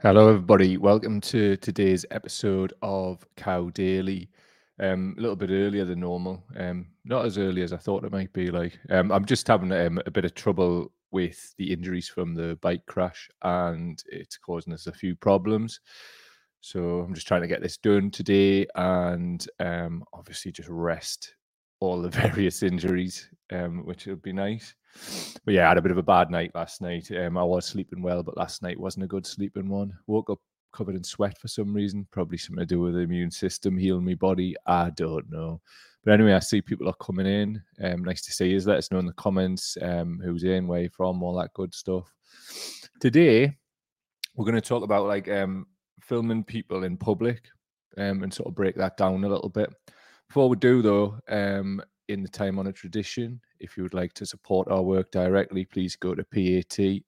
Hello, everybody. Welcome to today's episode of Cow Daily. Um, a little bit earlier than normal. Um, not as early as I thought it might be. Like, um, I'm just having um, a bit of trouble with the injuries from the bike crash, and it's causing us a few problems. So I'm just trying to get this done today, and um, obviously just rest all the various injuries, um, which would be nice. But yeah, I had a bit of a bad night last night. Um, I was sleeping well, but last night wasn't a good sleeping one. Woke up covered in sweat for some reason, probably something to do with the immune system healing my body. I don't know. But anyway, I see people are coming in. Um, nice to see you. Let us know in the comments um, who's in, where you're from, all that good stuff. Today, we're going to talk about like um, filming people in public um, and sort of break that down a little bit. Before we do, though, um, in the time honored tradition, if you would like to support our work directly, please go to patreon.com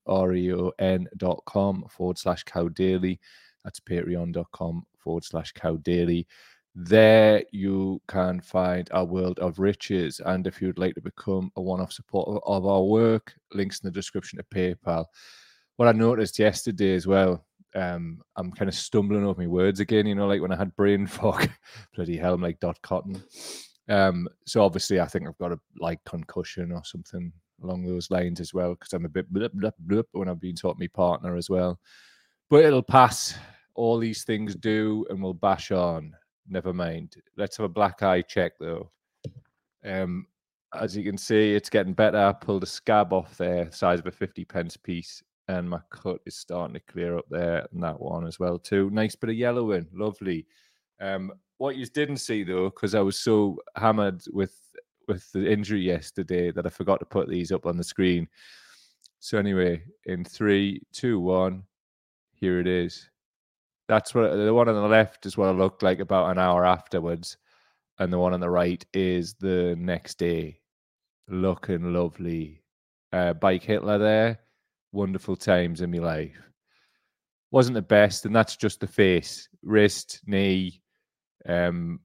forward slash cow daily. That's patreon.com forward slash cow daily. There you can find our world of riches. And if you'd like to become a one off supporter of our work, links in the description to PayPal. What I noticed yesterday as well, um, I'm kind of stumbling over my words again, you know, like when I had brain fog, bloody hell, I'm like Dot Cotton. Um, so obviously, I think I've got a like concussion or something along those lines as well, because I'm a bit blip, blip, blip when I've been taught my partner as well. But it'll pass. All these things do, and we'll bash on. Never mind. Let's have a black eye check though. Um, as you can see, it's getting better. I pulled a scab off there, size of a 50 pence piece, and my cut is starting to clear up there, and that one as well too. Nice bit of yellow in, lovely. Um, what you didn't see though, because I was so hammered with with the injury yesterday that I forgot to put these up on the screen. So anyway, in three, two, one, here it is. That's what the one on the left is what it looked like about an hour afterwards, and the one on the right is the next day. Looking lovely. Uh, bike Hitler there. Wonderful times in my life. Wasn't the best, and that's just the face, wrist, knee, um,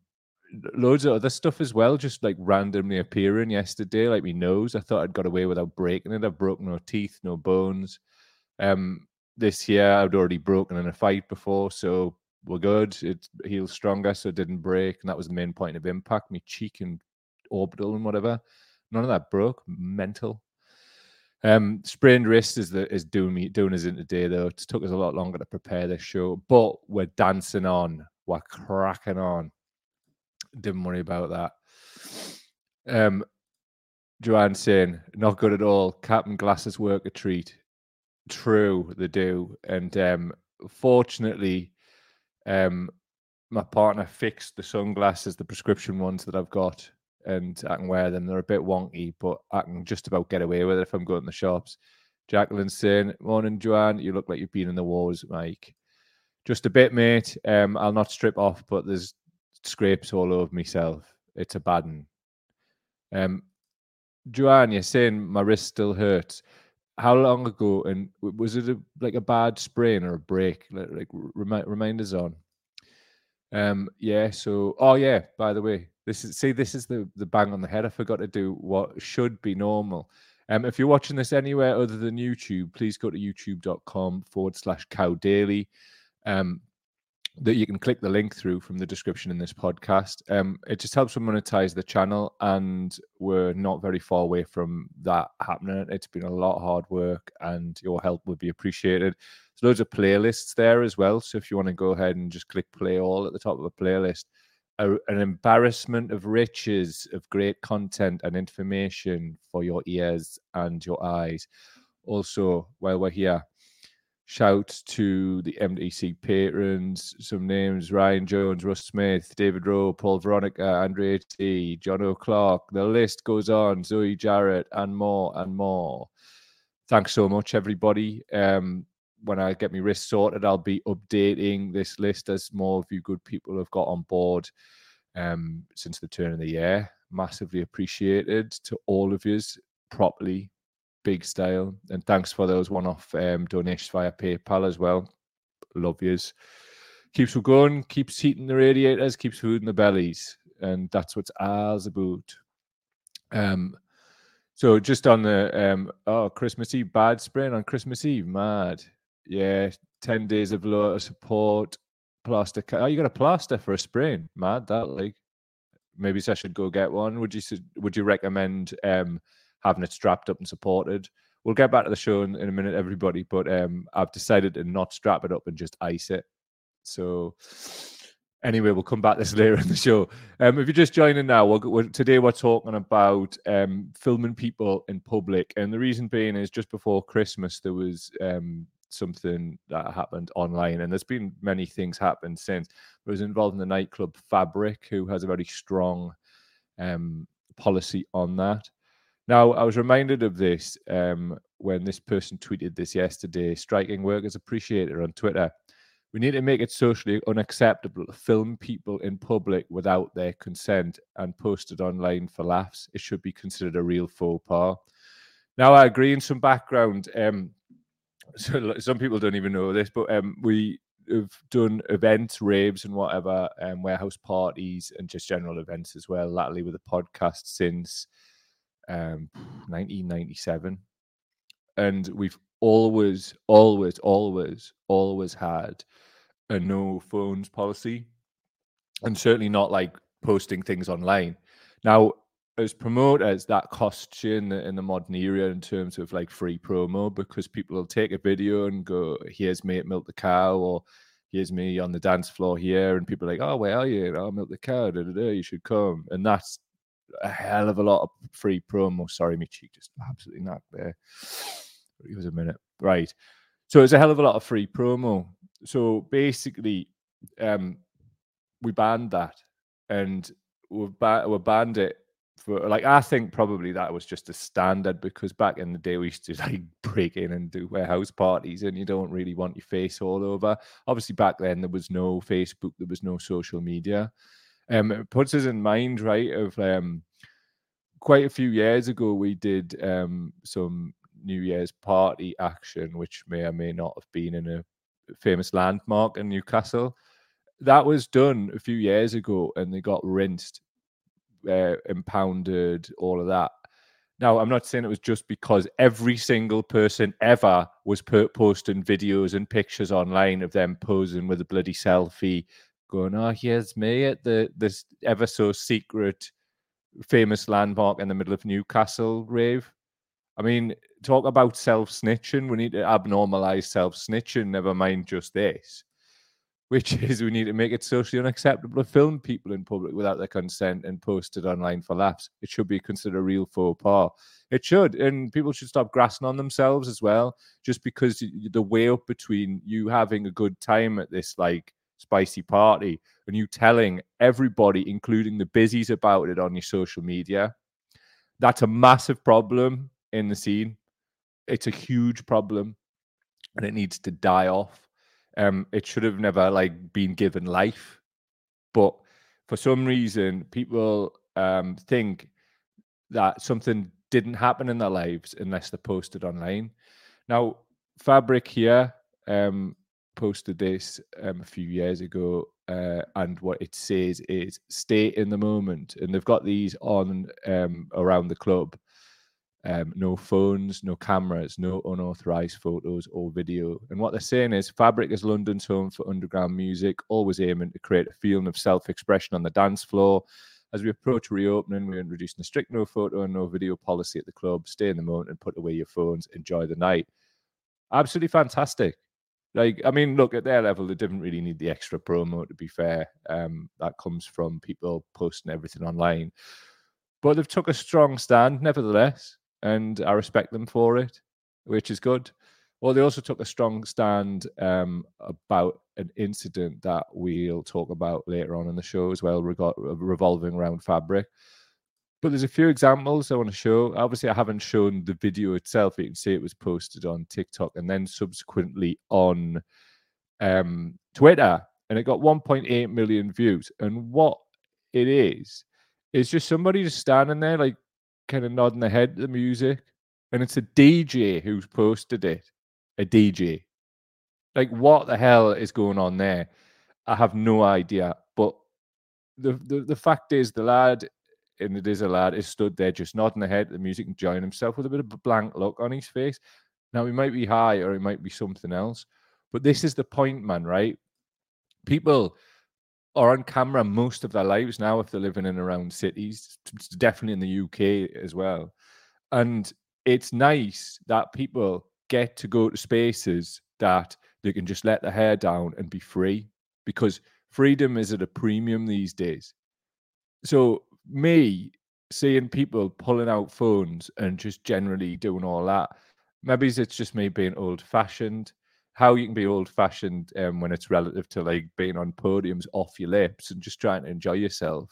loads of other stuff as well, just like randomly appearing yesterday, like my nose. I thought I'd got away without breaking it. I've broken no teeth, no bones. Um, this year I'd already broken in a fight before, so we're good. It heals stronger, so it didn't break, and that was the main point of impact. My cheek and orbital and whatever. None of that broke. Mental. Um, sprained wrist is the is doing me doing us in today though. It took us a lot longer to prepare this show, but we're dancing on. We're cracking on. Didn't worry about that. Um, Joanne saying, not good at all. Captain glasses work a treat. True, they do. And um, fortunately, um, my partner fixed the sunglasses, the prescription ones that I've got, and I can wear them. They're a bit wonky, but I can just about get away with it if I'm going to the shops. Jacqueline saying, Morning, Joanne. You look like you've been in the wars, Mike. Just a bit, mate. Um, I'll not strip off, but there's scrapes all over myself. It's a bad one. Um, Joanne, you're saying my wrist still hurts. How long ago? And was it a, like a bad sprain or a break? Like, like remind, remind us on. Um, yeah. So, oh yeah. By the way, this is see, this is the the bang on the head. I forgot to do what should be normal. Um, if you're watching this anywhere other than YouTube, please go to youtube.com forward slash cow daily um, that you can click the link through from the description in this podcast. Um, it just helps to monetize the channel, and we're not very far away from that happening. It's been a lot of hard work, and your help would be appreciated. There's loads of playlists there as well. So if you want to go ahead and just click play all at the top of a playlist, a, an embarrassment of riches of great content and information for your ears and your eyes. Also, while we're here, Shout to the MTC patrons. Some names Ryan Jones, Russ Smith, David Rowe, Paul Veronica, Andre T, John O'Clock. The list goes on. Zoe Jarrett, and more and more. Thanks so much, everybody. Um, when I get my wrist sorted, I'll be updating this list as more of you good people have got on board um, since the turn of the year. Massively appreciated to all of you properly big style. And thanks for those one off um, donations via PayPal as well. Love yous. Keeps us going, keeps heating the radiators, keeps food in the bellies. And that's what's ours about. Um, so just on the um, oh Christmas Eve bad sprain on Christmas Eve, mad. Yeah, 10 days of low support. Plaster. Oh, you got a plaster for a sprain. Mad that like. Maybe I should go get one. Would you would you recommend um, having it strapped up and supported? We'll get back to the show in, in a minute, everybody. But um, I've decided to not strap it up and just ice it. So anyway, we'll come back to this later in the show. Um, if you're just joining now, we're, we're, today we're talking about um, filming people in public, and the reason being is just before Christmas there was um, something that happened online, and there's been many things happened since. It was involved in the nightclub Fabric, who has a very strong um, policy on that. Now, I was reminded of this um, when this person tweeted this yesterday. Striking workers appreciated on Twitter. We need to make it socially unacceptable to film people in public without their consent and post it online for laughs. It should be considered a real faux pas. Now, I agree in some background. Um, so some people don't even know this, but um, we have done events, raves, and whatever, um, warehouse parties, and just general events as well. Latterly, with the podcast since um, 1997, and we've always, always, always, always had a no phones policy, and certainly not like posting things online. Now, as promoters, that costs you in the in the modern era in terms of like free promo because people will take a video and go, "Here's me at Milk the Cow," or "Here's me on the dance floor here," and people are like, "Oh, where are you? Oh, Milk the Cow. Da, da, da, you should come." And that's a hell of a lot of free promo. Sorry, my cheek just absolutely knocked there. It was a minute, right? So it's a hell of a lot of free promo. So basically, um, we banned that, and we've, ba- we banned it for like I think probably that was just a standard because back in the day we used to like break in and do warehouse parties and you don't really want your face all over. Obviously back then there was no Facebook, there was no social media. Um it puts us in mind, right, of um quite a few years ago we did um some New Year's party action, which may or may not have been in a famous landmark in Newcastle. That was done a few years ago and they got rinsed uh, impounded, all of that. Now, I'm not saying it was just because every single person ever was posting videos and pictures online of them posing with a bloody selfie, going, "Oh, here's me at the this ever so secret, famous landmark in the middle of Newcastle rave." I mean, talk about self snitching. We need to abnormalize self snitching. Never mind just this which is we need to make it socially unacceptable to film people in public without their consent and post it online for laughs. It should be considered a real faux pas. It should, and people should stop grassing on themselves as well, just because the way up between you having a good time at this like spicy party and you telling everybody, including the busies, about it on your social media. That's a massive problem in the scene. It's a huge problem, and it needs to die off um, it should have never like been given life, but for some reason, people um, think that something didn't happen in their lives unless they're posted online. Now, Fabric here um, posted this um, a few years ago, uh, and what it says is "stay in the moment," and they've got these on um, around the club. Um, no phones, no cameras, no unauthorized photos or video. And what they're saying is Fabric is London's home for underground music, always aiming to create a feeling of self expression on the dance floor. As we approach reopening, we're introducing a strict no photo and no video policy at the club. Stay in the moment and put away your phones. Enjoy the night. Absolutely fantastic. Like, I mean, look at their level, they didn't really need the extra promo, to be fair. Um, that comes from people posting everything online. But they've took a strong stand, nevertheless and I respect them for it, which is good. Well, they also took a strong stand um, about an incident that we'll talk about later on in the show as well, revolving around fabric. But there's a few examples I want to show. Obviously, I haven't shown the video itself. You can see it was posted on TikTok and then subsequently on um, Twitter, and it got 1.8 million views. And what it is, is just somebody just standing there, like kind of nodding their head to the music, and it's a DJ who's posted it. A DJ. Like, what the hell is going on there? I have no idea. But the, the, the fact is, the lad, and it is a lad, is stood there just nodding the head to the music, enjoying himself with a bit of a blank look on his face. Now, he might be high or he might be something else, But this is the point, man, right? People are on camera most of their lives now if they're living in around cities, definitely in the UK as well. And it's nice that people get to go to spaces that they can just let their hair down and be free because freedom is at a premium these days. So, me seeing people pulling out phones and just generally doing all that, maybe it's just me being old fashioned. How you can be old fashioned um, when it's relative to like being on podiums off your lips and just trying to enjoy yourself,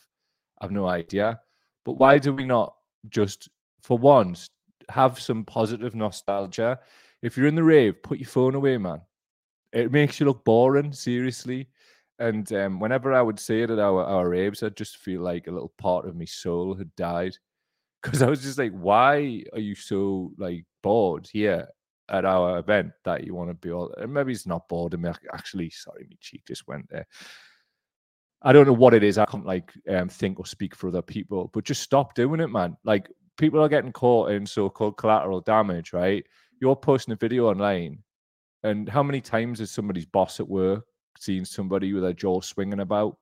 I've no idea. But why do we not just, for once, have some positive nostalgia? If you're in the rave, put your phone away, man. It makes you look boring, seriously. And um, whenever I would say it at our, our raves, I'd just feel like a little part of my soul had died. Because I was just like, why are you so like bored here at our event that you want to be all and maybe it's not bored. Mean, actually, sorry, my cheek just went there. I don't know what it is. I can't like um, think or speak for other people, but just stop doing it, man. Like people are getting caught in so-called collateral damage, right? You're posting a video online, and how many times has somebody's boss at work seen somebody with their jaw swinging about?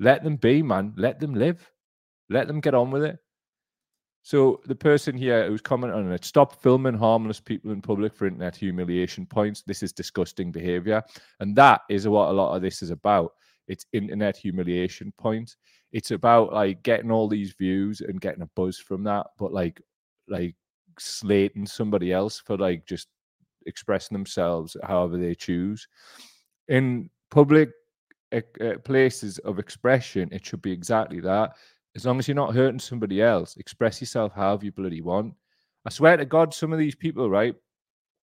Let them be, man. Let them live. Let them get on with it. So the person here who's commenting on it, stop filming harmless people in public for internet humiliation points. This is disgusting behavior. And that is what a lot of this is about. It's internet humiliation points. It's about like getting all these views and getting a buzz from that, but like like slating somebody else for like just expressing themselves however they choose. In public uh, uh, places of expression, it should be exactly that. As long as you're not hurting somebody else, express yourself however you bloody want. I swear to God, some of these people, right,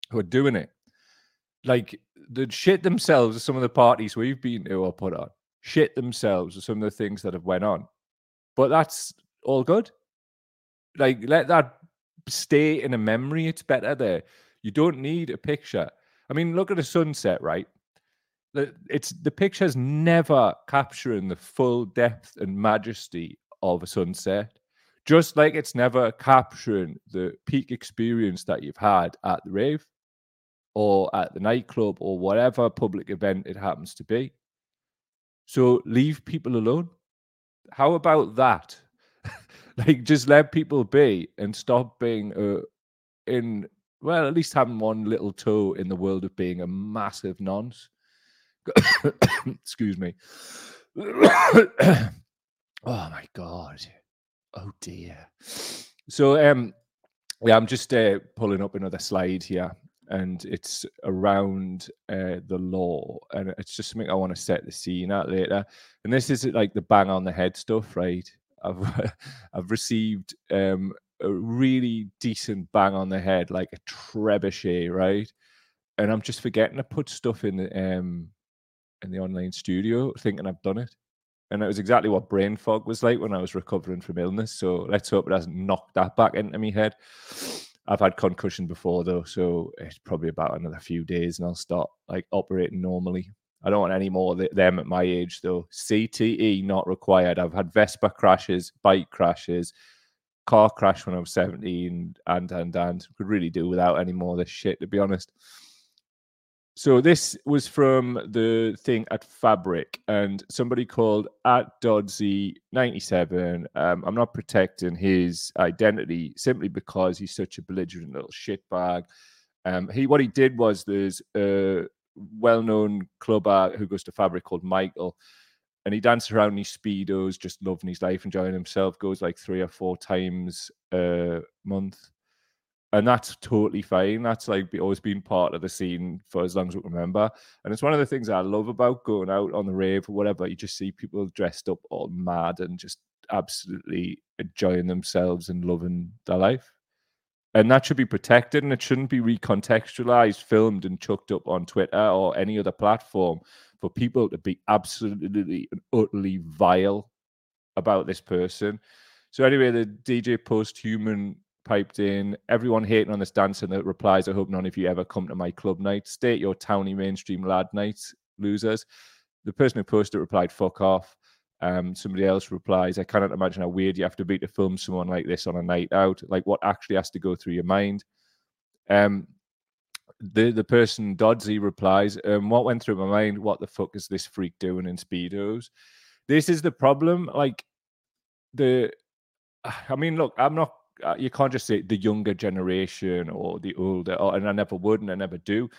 who are doing it, like the shit themselves at some of the parties we've been to or put on, shit themselves at some of the things that have went on. But that's all good. Like let that stay in a memory. It's better there. You don't need a picture. I mean, look at a sunset, right? It's the picture's never capturing the full depth and majesty of a sunset, just like it's never capturing the peak experience that you've had at the rave or at the nightclub or whatever public event it happens to be. So leave people alone. How about that? like just let people be and stop being uh, in well at least having one little toe in the world of being a massive nonce excuse me Oh my god. Oh dear. So um yeah, I'm just uh, pulling up another slide here and it's around uh, the law and it's just something I want to set the scene at later. And this is like the bang on the head stuff, right? I've I've received um a really decent bang on the head, like a trebuchet, right? And I'm just forgetting to put stuff in the um in the online studio, thinking I've done it and it was exactly what brain fog was like when I was recovering from illness. So let's hope it hasn't knocked that back into my head. I've had concussion before though, so it's probably about another few days, and I'll start like operating normally. I don't want any more of them at my age though. CTE not required. I've had Vespa crashes, bike crashes, car crash when I was 17, and and and could really do without any more of this shit to be honest. So this was from the thing at Fabric, and somebody called at Dodsy ninety seven. Um, I'm not protecting his identity simply because he's such a belligerent little shitbag. Um, he what he did was there's a well known clubber who goes to Fabric called Michael, and he dances around in his speedos, just loving his life, enjoying himself. Goes like three or four times a month and that's totally fine. That's like always been part of the scene for as long as we remember. And it's one of the things I love about going out on the rave or whatever. You just see people dressed up all mad and just absolutely enjoying themselves and loving their life. And that should be protected and it shouldn't be recontextualized, filmed, and chucked up on Twitter or any other platform for people to be absolutely and utterly vile about this person. So anyway, the DJ post human piped in. Everyone hating on this dance and the replies. I hope none of you ever come to my club night. State your towny mainstream lad nights, losers. The person who posted replied, fuck off. Um, somebody else replies, I cannot imagine how weird you have to be to film someone like this on a night out. Like what actually has to go through your mind. Um, the the person Dodsey replies, um, "What went through my mind? What the fuck is this freak doing in speedos?" This is the problem. Like the, I mean, look, I'm not. Uh, you can't just say the younger generation or the older, or, and I never would, and I never do.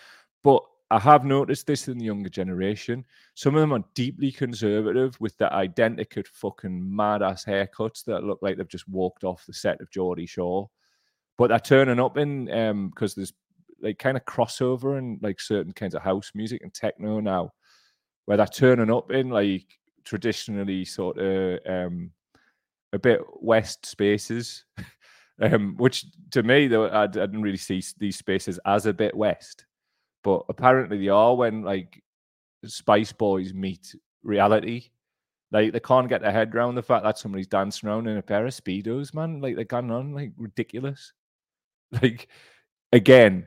But I have noticed this in the younger generation. Some of them are deeply conservative with the identical fucking mad ass haircuts that look like they've just walked off the set of Geordie Shore. But they're turning up in um because there's like kind of crossover and like certain kinds of house music and techno now, where they're turning up in like traditionally sort of um a bit west spaces. um, which to me though I, I didn't really see these spaces as a bit west but apparently they are when like Spice Boys meet reality. Like they can't get their head around the fact that somebody's dancing around in a pair of speedos, man. Like they're going on like ridiculous. Like again,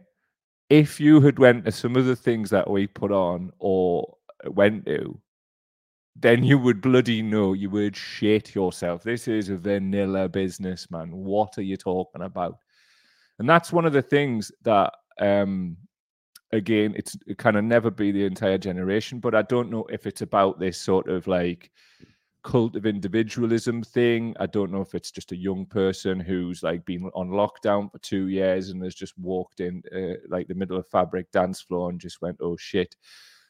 if you had went to some of the things that we put on or went to, then you would bloody know you would shit yourself. This is a vanilla business, man. What are you talking about? And that's one of the things that um again, it's it kind of never be the entire generation, but I don't know if it's about this sort of like cult of individualism thing. I don't know if it's just a young person who's like been on lockdown for two years and has just walked in uh, like the middle of Fabric dance floor and just went, oh shit.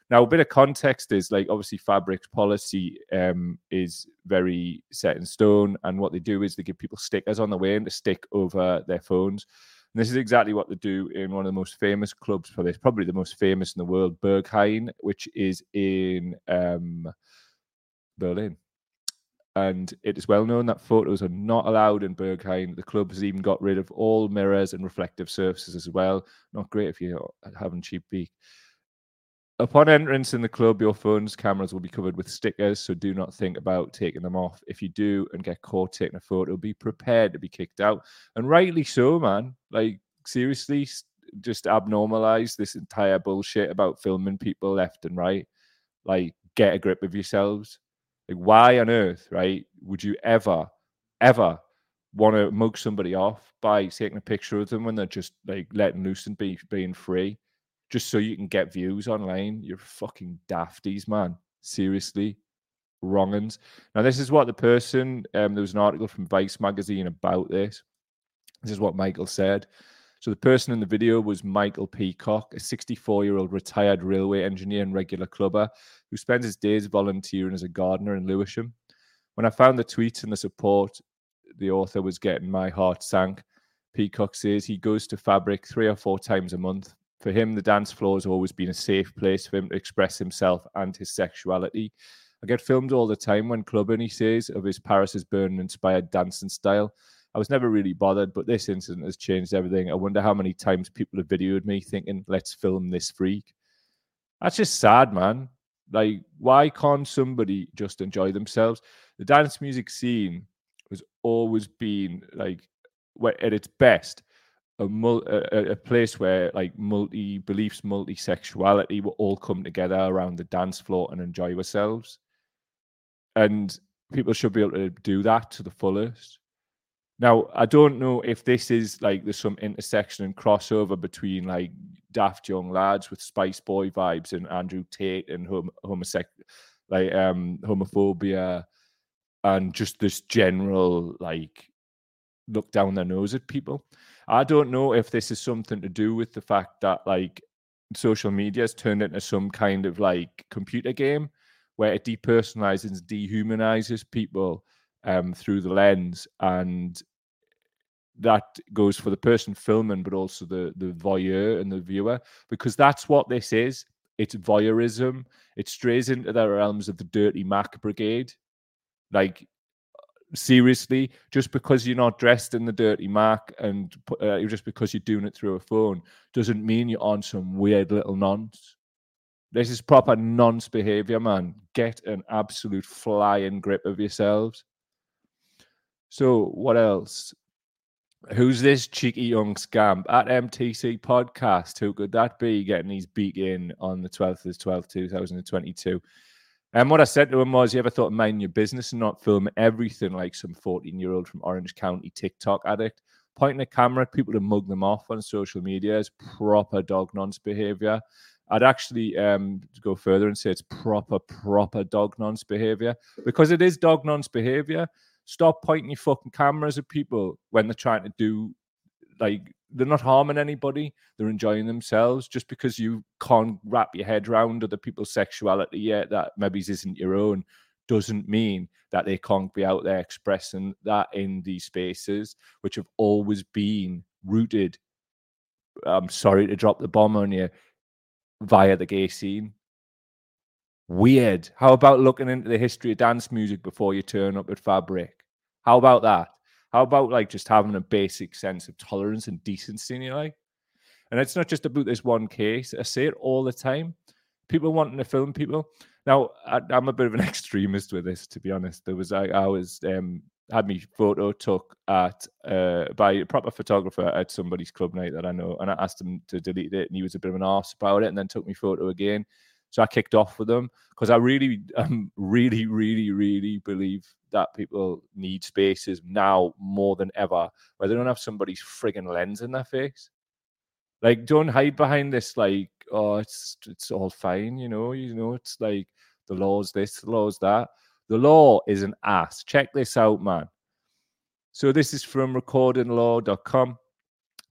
Now, a bit of context is like obviously Fabric's policy um, is very set in stone, and what they do is they give people stickers on the way and to stick over their phones. And this is exactly what they do in one of the most famous clubs for this, probably the most famous in the world, Berghain, which is in um, Berlin. And it is well known that photos are not allowed in Berghain. The club has even got rid of all mirrors and reflective surfaces as well. Not great if you're having cheap beak. Upon entrance in the club, your phone's cameras will be covered with stickers, so do not think about taking them off. If you do and get caught taking a photo, be prepared to be kicked out. And rightly so, man. Like, seriously, just abnormalize this entire bullshit about filming people left and right. Like, get a grip of yourselves. Like, why on earth, right, would you ever, ever want to mug somebody off by taking a picture of them when they're just like letting loose and be, being free? Just so you can get views online. You're fucking dafties, man. Seriously. Wrongins. Now, this is what the person, um, there was an article from Vice magazine about this. This is what Michael said. So, the person in the video was Michael Peacock, a 64 year old retired railway engineer and regular clubber who spends his days volunteering as a gardener in Lewisham. When I found the tweets and the support the author was getting, my heart sank. Peacock says he goes to Fabric three or four times a month for him, the dance floor has always been a safe place for him to express himself and his sexuality. I get filmed all the time when clubbing, he says, of his Paris is Burning inspired dancing style. I was never really bothered, but this incident has changed everything. I wonder how many times people have videoed me thinking, let's film this freak. That's just sad, man. Like, why can't somebody just enjoy themselves? The dance music scene has always been like at its best a, a, a place where like multi beliefs, multi sexuality will all come together around the dance floor and enjoy ourselves. And people should be able to do that to the fullest. Now, I don't know if this is like there's some intersection and crossover between like daft young lads with Spice Boy vibes and Andrew Tate and hom- homosexual, like um homophobia, and just this general like look down their nose at people. I don't know if this is something to do with the fact that like social media has turned into some kind of like computer game where it depersonalizes dehumanizes people um, through the lens and that goes for the person filming but also the the voyeur and the viewer because that's what this is. It's voyeurism. It strays into the realms of the dirty mac brigade. Like seriously just because you're not dressed in the dirty mark and uh, just because you're doing it through a phone doesn't mean you're on some weird little nonce. This is proper nonce behavior man. Get an absolute flying grip of yourselves. So what else? Who's this cheeky young scamp? At mtc podcast who could that be? Getting his beak in on the 12th of 12th 2022 and what I said to him was, you ever thought of minding your business and not film everything like some 14 year old from Orange County TikTok addict? pointing a camera at people to mug them off on social media is proper dog nonce behavior. I'd actually um, go further and say it's proper, proper dog nonce behavior because it is dog nonce behavior. Stop pointing your fucking cameras at people when they're trying to do like they're not harming anybody. They're enjoying themselves. Just because you can't wrap your head around other people's sexuality yet, that maybe isn't your own, doesn't mean that they can't be out there expressing that in these spaces, which have always been rooted. I'm sorry to drop the bomb on you via the gay scene. Weird. How about looking into the history of dance music before you turn up at Fabric? How about that? How about like just having a basic sense of tolerance and decency in your life? And it's not just about this one case. I say it all the time. People wanting to film people. Now, I, am a bit of an extremist with this, to be honest. There was I, I was um, had me photo took at uh, by a proper photographer at somebody's club night that I know, and I asked him to delete it, and he was a bit of an arse about it, and then took me photo again. So I kicked off with them because I really, um, really, really, really believe that people need spaces now more than ever where they don't have somebody's frigging lens in their face. Like, don't hide behind this. Like, oh, it's it's all fine, you know. You know, it's like the law's this, the law's that. The law is an ass. Check this out, man. So this is from recordinglaw.com.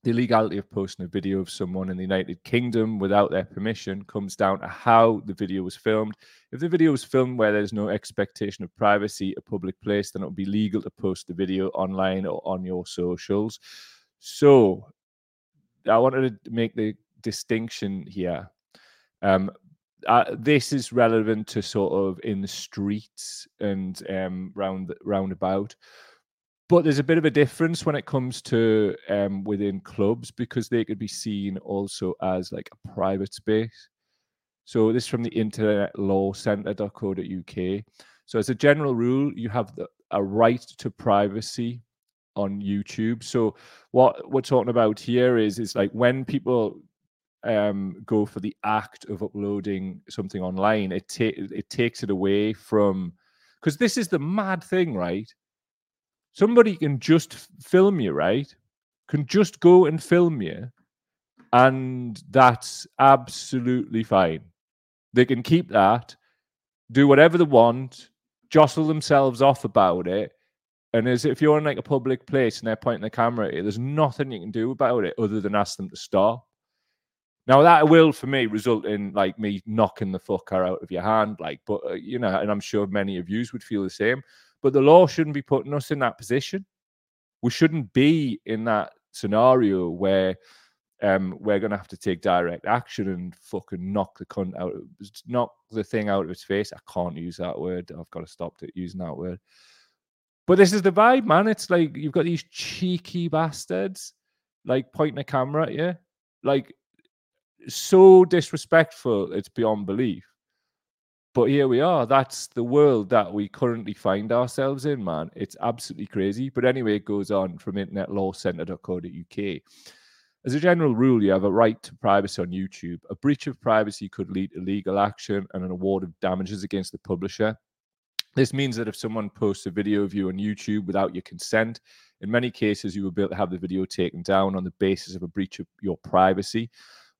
The legality of posting a video of someone in the United Kingdom without their permission comes down to how the video was filmed. If the video was filmed where there's no expectation of privacy, a public place, then it would be legal to post the video online or on your socials. So I wanted to make the distinction here. Um, uh, this is relevant to sort of in the streets and um, round roundabout. But there's a bit of a difference when it comes to um, within clubs because they could be seen also as like a private space. So this is from the Internet Law Centre.co.uk. So as a general rule, you have the, a right to privacy on YouTube. So what we're talking about here is is like when people um, go for the act of uploading something online, it ta- it takes it away from because this is the mad thing, right? Somebody can just film you, right? Can just go and film you, and that's absolutely fine. They can keep that, do whatever they want, jostle themselves off about it. And as if you're in like a public place and they're pointing the camera at you, there's nothing you can do about it other than ask them to stop. Now that will, for me, result in like me knocking the fucker out of your hand, like, but uh, you know, and I'm sure many of you would feel the same. But the law shouldn't be putting us in that position. We shouldn't be in that scenario where um, we're going to have to take direct action and fucking knock the cunt out, knock the thing out of its face. I can't use that word. I've got to stop using that word. But this is the vibe, man. It's like you've got these cheeky bastards, like pointing a camera at you, like so disrespectful, it's beyond belief. But here we are. That's the world that we currently find ourselves in, man. It's absolutely crazy. But anyway, it goes on from internetlawcentre.co.uk. As a general rule, you have a right to privacy on YouTube. A breach of privacy could lead to legal action and an award of damages against the publisher. This means that if someone posts a video of you on YouTube without your consent, in many cases you will be able to have the video taken down on the basis of a breach of your privacy.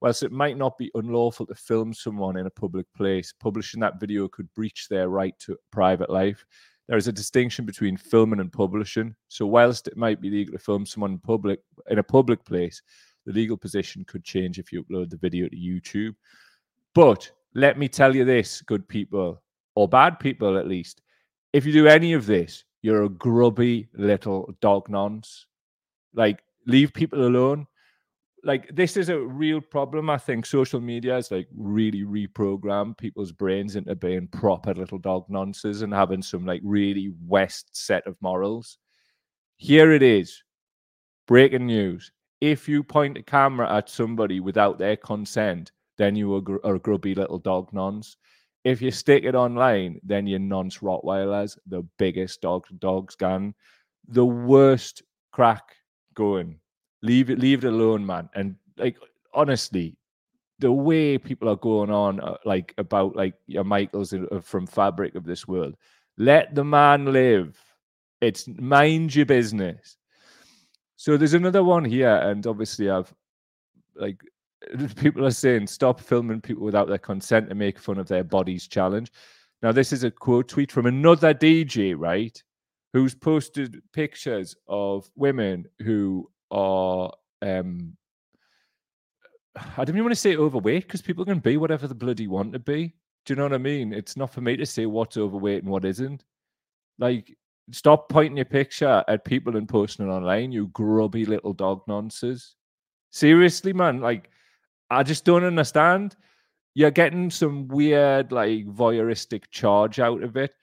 Whilst it might not be unlawful to film someone in a public place, publishing that video could breach their right to private life. There is a distinction between filming and publishing. So, whilst it might be legal to film someone in public in a public place, the legal position could change if you upload the video to YouTube. But let me tell you this, good people, or bad people at least, if you do any of this, you're a grubby little dog nonce. Like, leave people alone like this is a real problem. I think social media has like really reprogrammed people's brains into being proper little dog nonsense and having some like really West set of morals. Here it is. Breaking news. If you point a camera at somebody without their consent, then you are, gr- are a grubby little dog nonce. If you stick it online, then you're nonce Rottweilers, the biggest dog dogs gang, the worst crack going Leave it, leave it alone, man. And like honestly, the way people are going on, uh, like about like your Michaels uh, from Fabric of this world, let the man live. It's mind your business. So there's another one here, and obviously I've like people are saying stop filming people without their consent to make fun of their bodies challenge. Now this is a quote tweet from another DJ, right? Who's posted pictures of women who are um I don't even want to say overweight because people can be whatever the bloody want to be. Do you know what I mean? It's not for me to say what's overweight and what isn't. Like, stop pointing your picture at people and posting it online, you grubby little dog nonsense. Seriously, man. Like, I just don't understand. You're getting some weird, like, voyeuristic charge out of it.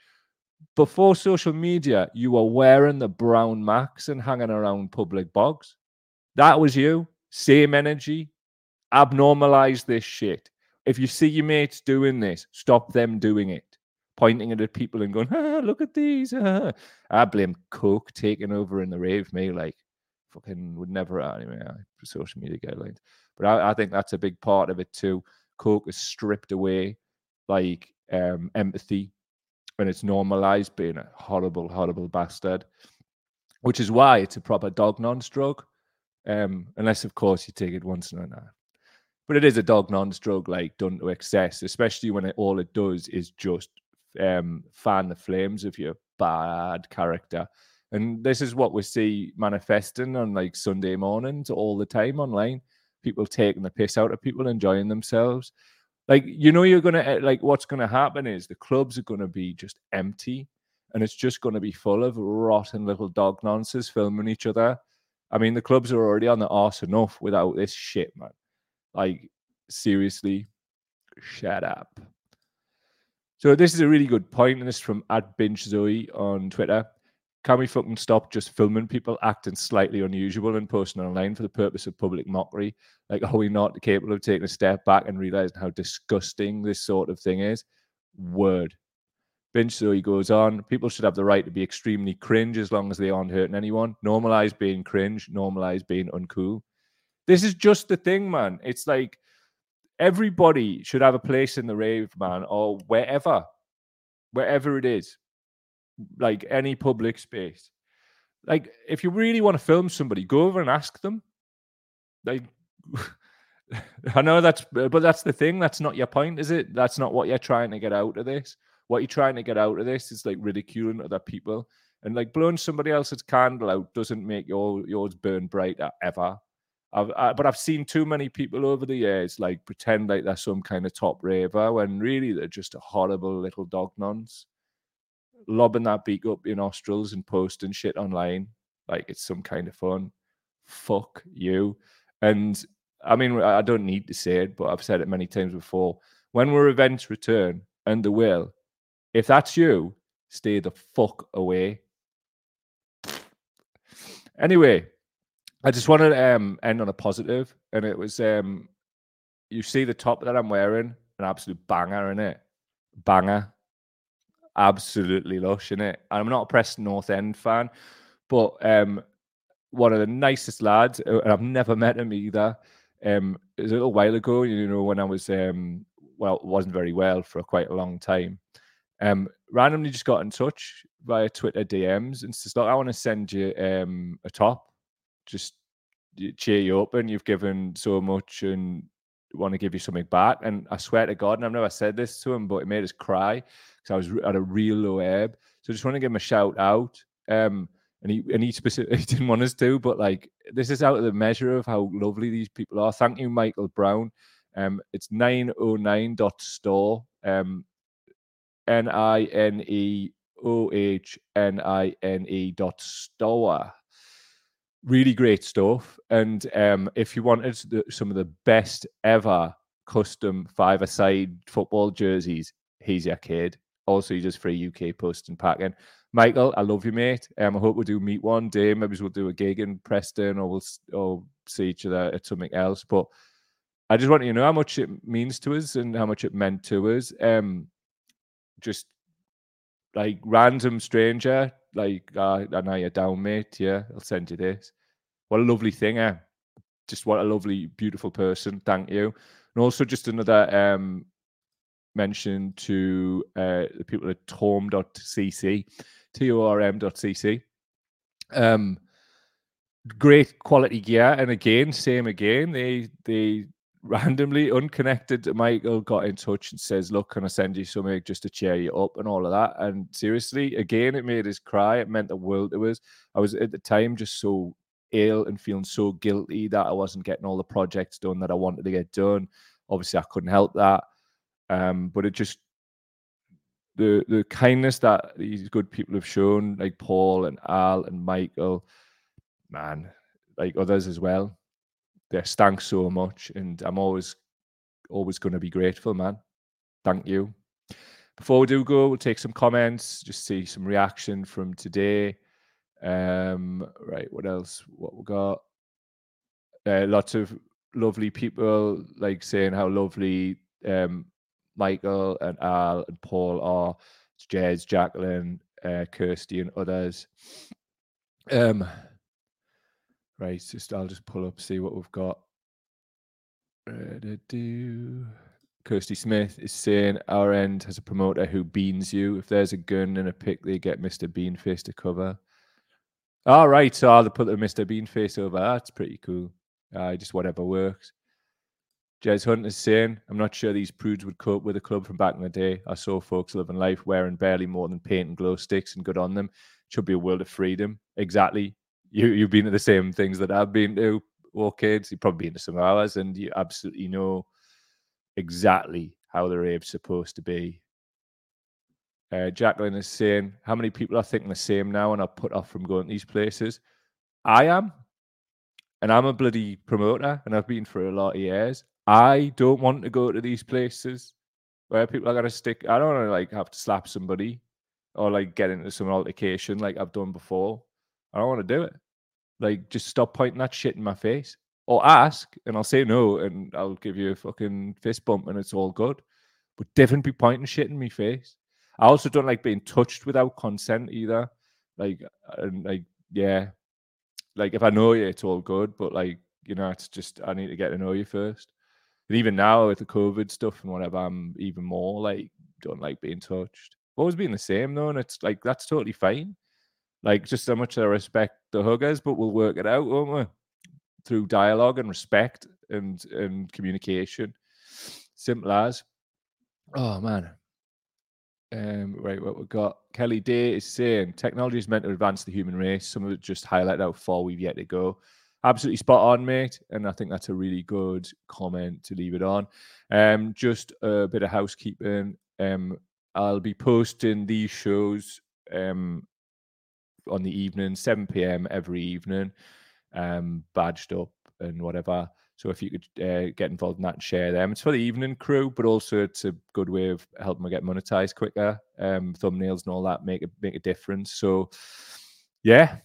Before social media, you were wearing the brown max and hanging around public bogs. That was you. Same energy, abnormalize this shit. If you see your mates doing this, stop them doing it. Pointing it at people and going, ah, look at these. Ah. I blame Coke taking over in the rave, me. Like, fucking would never, anyway, for social media guidelines. But I, I think that's a big part of it too. Coke is stripped away like um, empathy and it's normalized being a horrible, horrible bastard, which is why it's a proper dog drug. Um, unless, of course, you take it once in a while but it is a dog drug like done to excess, especially when it, all it does is just um, fan the flames of your bad character. And this is what we see manifesting on like Sunday mornings all the time online. People taking the piss out of people, enjoying themselves. Like, you know, you're to, eh, like, what's to happen is the clubs are to be just empty and it's just to be full of rotten little dog nonsense filming each other. I mean, the clubs are already on the arse enough without this shit, man. Like, seriously, shut up. So this is a really good point, and this is from at Binge Zoe on Twitter. Can we fucking stop just filming people acting slightly unusual and posting online for the purpose of public mockery? Like, are we not capable of taking a step back and realizing how disgusting this sort of thing is? Word. Binge he goes on. People should have the right to be extremely cringe as long as they aren't hurting anyone. Normalize being cringe. Normalize being uncool. This is just the thing, man. It's like everybody should have a place in the rave, man, or wherever, wherever it is, like any public space. Like, if you really want to film somebody, go over and ask them. Like, I know that's, but that's the thing. That's not your point, is it? That's not what you're trying to get out of this. What you're trying to get out of this is like ridiculing other people and like blowing somebody else's candle out doesn't make your yours burn brighter ever. I've, I, but I've seen too many people over the years like pretend like they're some kind of top raver when really they're just a horrible little dog nonce, lobbing that beak up your nostrils and posting shit online like it's some kind of fun. Fuck you. And I mean, I don't need to say it, but I've said it many times before. When will events return, and they will, if that's you, stay the fuck away. Anyway, I just wanted to um, end on a positive, and it was um, you see the top that I'm wearing, an absolute banger in it, banger, absolutely lush in it. I'm not a Preston North End fan, but um, one of the nicest lads, uh, and I've never met him either. Um, it was a little while ago, you know, when I was um, well, wasn't very well for quite a long time. Um, randomly just got in touch via Twitter DMs and says, "Look, I want to send you um a top." just cheer you up and you've given so much and want to give you something back. And I swear to God, and I've never said this to him, but it made us cry because I was at a real low ebb. So I just want to give him a shout out. Um, and he and he specifically didn't want us to, but like this is out of the measure of how lovely these people are. Thank you, Michael Brown. Um, it's 909.store. Um, N I N E O H N I N E dot store really great stuff. And um, if you wanted the, some of the best ever custom five-a-side football jerseys, he's your kid. Also, he does free UK post and packing. Michael, I love you, mate. Um, I hope we'll do meet one day. Maybe we'll do a gig in Preston, or we'll or see each other at something else. But I just want you to know how much it means to us and how much it meant to us. Um, just like random stranger like, uh, I know you're down, mate. Yeah, I'll send you this. What a lovely thing, eh? Just what a lovely, beautiful person. Thank you. And also, just another um, mention to uh, the people at torm.cc, T O R M.cc. Um, great quality gear. And again, same again. They they randomly unconnected Michael got in touch and says, Look, can I send you something just to cheer you up and all of that? And seriously, again, it made us cry. It meant the world to us. I was at the time just so ill and feeling so guilty that I wasn't getting all the projects done that I wanted to get done. Obviously, I couldn't help that. Um, but it just the the kindness that these good people have shown, like Paul and Al and Michael, man, like others as well. They stank so much, and I'm always always going to be grateful, man. Thank you. Before we do go, we'll take some comments, just see some reaction from today. Um, right, what else? What we got? Uh, lots of lovely people like saying how lovely um, Michael and Al and Paul are. Jez, Jacqueline, uh, Kirsty, and others. Um, right, just I'll just pull up see what we've got. Kirsty Smith is saying our end has a promoter who beans you. If there's a gun and a pick, they get Mr. Beanface to cover. All right, so I'll put the Mr. Beanface over. That's pretty cool. Uh, just whatever works. Jez Hunt is saying, I'm not sure these prudes would cope with a club from back in the day. I saw folks living life wearing barely more than paint and glow sticks and good on them. Should be a world of freedom. Exactly. You, you've been to the same things that I've been to, war kids. You've probably been to some hours and you absolutely know exactly how the rave's supposed to be. Uh, Jacqueline is saying, How many people are thinking the same now and are put off from going to these places? I am. And I'm a bloody promoter and I've been for a lot of years. I don't want to go to these places where people are gonna stick. I don't want to like have to slap somebody or like get into some altercation like I've done before. I don't want to do it. Like, just stop pointing that shit in my face, or ask, and I'll say no, and I'll give you a fucking fist bump, and it's all good. But definitely be pointing shit in my face. I also don't like being touched without consent either. Like, and like, yeah, like if I know you, it's all good. But like, you know, it's just I need to get to know you first. And even now with the COVID stuff and whatever, I'm even more like don't like being touched. always been the same though, and it's like that's totally fine. Like just so much I respect the huggers, but we'll work it out, won't we? Through dialogue and respect and and communication. Simple as. Oh man. Um, right, what we've got. Kelly Day is saying technology is meant to advance the human race. Some of it just highlight how far we've yet to go absolutely spot on, mate. And I think that's a really good comment to leave it on. Um, just a bit of housekeeping. Um, I'll be posting these shows um, on the evening, 7 p.m. every evening, um, badged up and whatever. So if you could uh, get involved in that and share them, it's for the evening crew, but also it's a good way of helping me get monetized quicker. Um, thumbnails and all that make a make a difference. So yeah,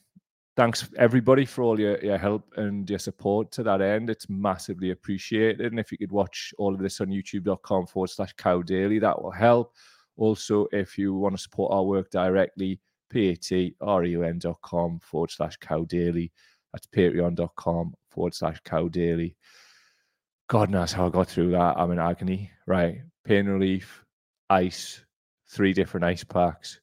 thanks everybody for all your, your help and your support to that end. It's massively appreciated. And if you could watch all of this on youtube.com forward slash cow daily, that will help. Also, if you want to support our work directly, patreon.com forward slash cow daily. That's patreon.com forward slash cow daily. God knows how I got through that. I'm in agony. Right. Pain relief, ice, three different ice packs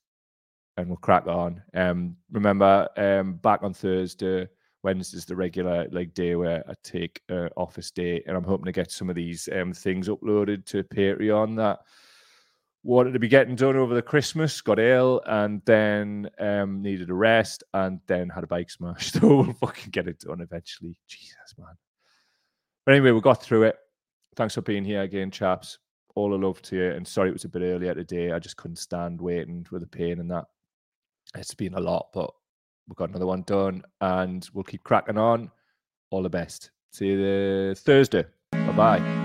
and we'll crack on. Um, remember, um, back on Thursday, Wednesday's the regular like day where I take uh, office day, and I'm hoping to get some of these um things uploaded to Patreon that wanted to be getting done over the Christmas, got ill, and then um needed a rest, and then had a bike smash. So we'll fucking get it done eventually. Jesus, man. But anyway, we got through it. Thanks for being here again, chaps. All the love to you. And sorry it was a bit earlier today. I just couldn't stand waiting with the pain and that. It's been a lot, but we've got another one done and we'll keep cracking on. All the best. See you Thursday. Bye bye.